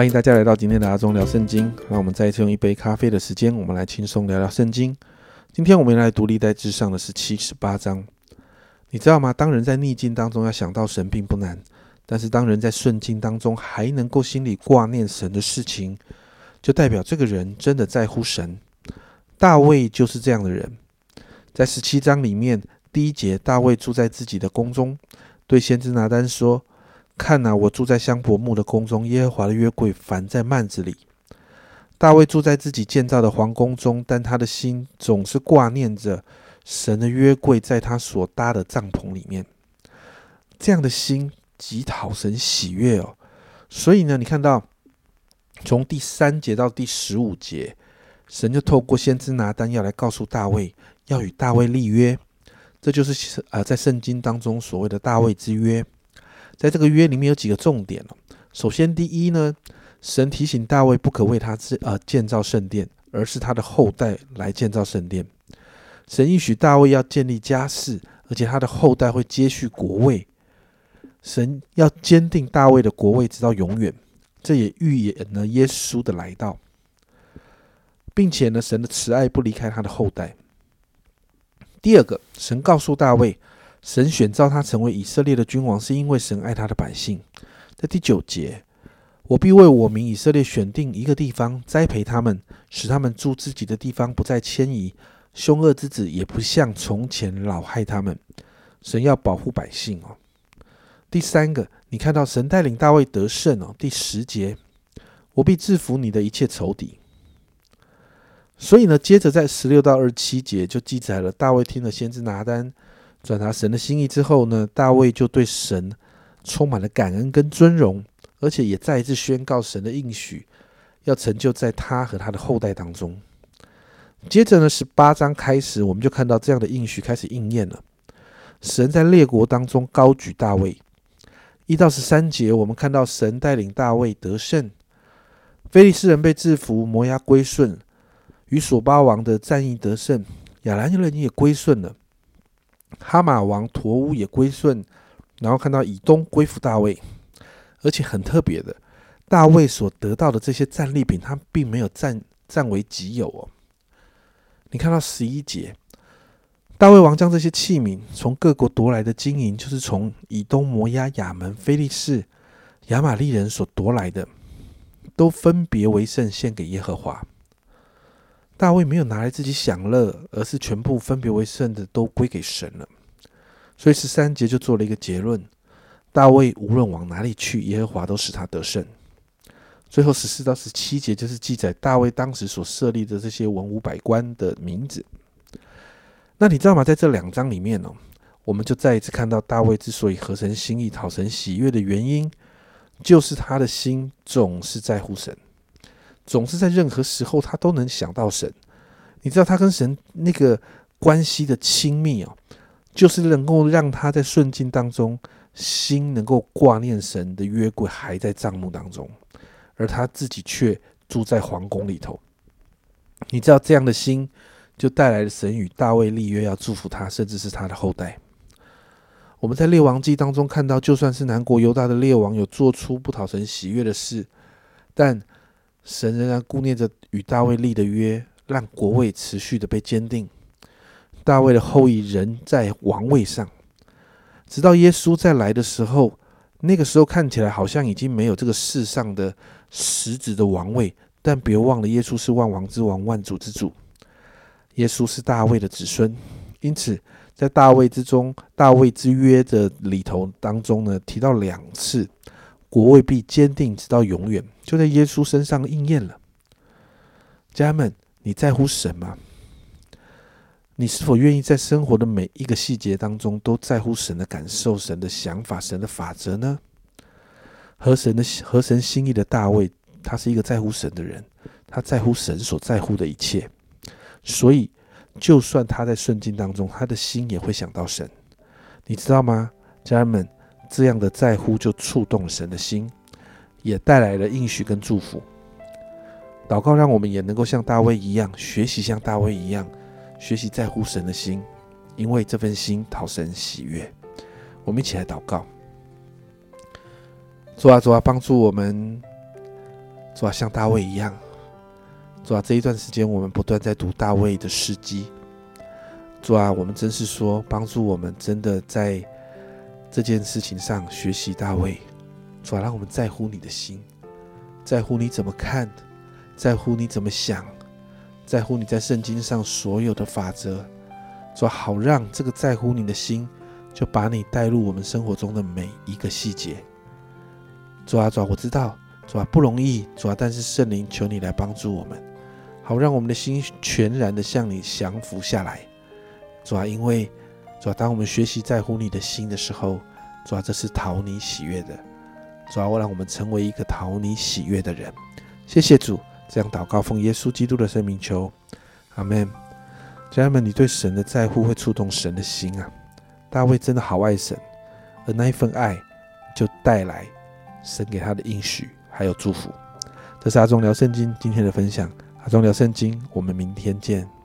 欢迎大家来到今天的阿忠聊圣经。让我们再一次用一杯咖啡的时间，我们来轻松聊聊圣经。今天我们来读历代至上的是七十八章。你知道吗？当人在逆境当中要想到神并不难，但是当人在顺境当中还能够心里挂念神的事情，就代表这个人真的在乎神。大卫就是这样的人。在十七章里面，第一节，大卫住在自己的宫中，对先知拿单说。看呐，我住在香柏木的宫中，耶和华的约柜反在幔子里。大卫住在自己建造的皇宫中，但他的心总是挂念着神的约柜在他所搭的帐篷里面。这样的心极讨神喜悦哦。所以呢，你看到从第三节到第十五节，神就透过先知拿单要来告诉大卫，要与大卫立约。这就是呃，在圣经当中所谓的大卫之约。在这个约里面有几个重点哦。首先，第一呢，神提醒大卫不可为他自呃建造圣殿，而是他的后代来建造圣殿。神应许大卫要建立家室，而且他的后代会接续国位。神要坚定大卫的国位直到永远，这也预言了耶稣的来到，并且呢，神的慈爱不离开他的后代。第二个，神告诉大卫。神选召他成为以色列的君王，是因为神爱他的百姓。在第九节，我必为我民以色列选定一个地方，栽培他们，使他们住自己的地方，不再迁移。凶恶之子也不像从前老害他们。神要保护百姓哦。第三个，你看到神带领大卫得胜哦。第十节，我必制服你的一切仇敌。所以呢，接着在十六到二十七节就记载了大卫听了先知拿单。转达神的心意之后呢，大卫就对神充满了感恩跟尊荣，而且也再一次宣告神的应许要成就在他和他的后代当中。接着呢，十八章开始，我们就看到这样的应许开始应验了。神在列国当中高举大卫，一到十三节，我们看到神带领大卫得胜，菲利斯人被制服，摩押归顺，与索巴王的战役得胜，亚兰人也归顺了。哈马王陀乌也归顺，然后看到以东归附大卫，而且很特别的，大卫所得到的这些战利品，他并没有占占为己有哦。你看到十一节，大卫王将这些器皿从各国夺来的金银，就是从以东、摩押、亚门、菲利士、亚玛利人所夺来的，都分别为圣献给耶和华。大卫没有拿来自己享乐，而是全部分别为圣的都归给神了。所以十三节就做了一个结论：大卫无论往哪里去，耶和华都使他得胜。最后十四到十七节就是记载大卫当时所设立的这些文武百官的名字。那你知道吗？在这两章里面呢，我们就再一次看到大卫之所以合神心意、讨神喜悦的原因，就是他的心总是在乎神。总是在任何时候，他都能想到神。你知道他跟神那个关系的亲密哦，就是能够让他在顺境当中心能够挂念神的约柜还在帐幕当中，而他自己却住在皇宫里头。你知道这样的心就带来了神与大卫立约，要祝福他，甚至是他的后代。我们在列王记当中看到，就算是南国犹大的列王有做出不讨神喜悦的事，但神仍然顾念着与大卫立的约，让国位持续的被坚定。大卫的后裔仍在王位上，直到耶稣再来的时候，那个时候看起来好像已经没有这个世上的实质的王位。但别忘了，耶稣是万王之王、万主之主。耶稣是大卫的子孙，因此在大卫之中、大卫之约的里头当中呢，提到两次。国未必坚定直到永远，就在耶稣身上应验了。家人们，你在乎神吗？你是否愿意在生活的每一个细节当中都在乎神的感受、神的想法、神的法则呢？和神的和神心意的大卫，他是一个在乎神的人，他在乎神所在乎的一切，所以就算他在顺境当中，他的心也会想到神。你知道吗，家人们？这样的在乎就触动神的心，也带来了应许跟祝福。祷告让我们也能够像大卫一样，学习像大卫一样，学习在乎神的心，因为这份心讨神喜悦。我们一起来祷告，主啊主啊，帮助我们主啊，像大卫一样。主啊，这一段时间我们不断在读大卫的事迹。主啊，我们真是说帮助我们，真的在这件事情上学习大卫。主啊，让我们在乎你的心，在乎你怎么看，在乎你怎么想，在乎你在圣经上所有的法则。主啊，好让这个在乎你的心，就把你带入我们生活中的每一个细节。主啊，主啊，我知道，主啊不容易，主啊，但是圣灵求你来帮助我们。好，让我们的心全然的向你降服下来，主啊，因为主啊，当我们学习在乎你的心的时候，主啊，这是讨你喜悦的，主啊，我让我们成为一个讨你喜悦的人。谢谢主，这样祷告奉耶稣基督的圣名求，阿门。家人们，你对神的在乎会触动神的心啊！大卫真的好爱神，而那一份爱就带来神给他的应许还有祝福。这是阿忠聊圣经今天的分享。阿忠聊圣经，我们明天见。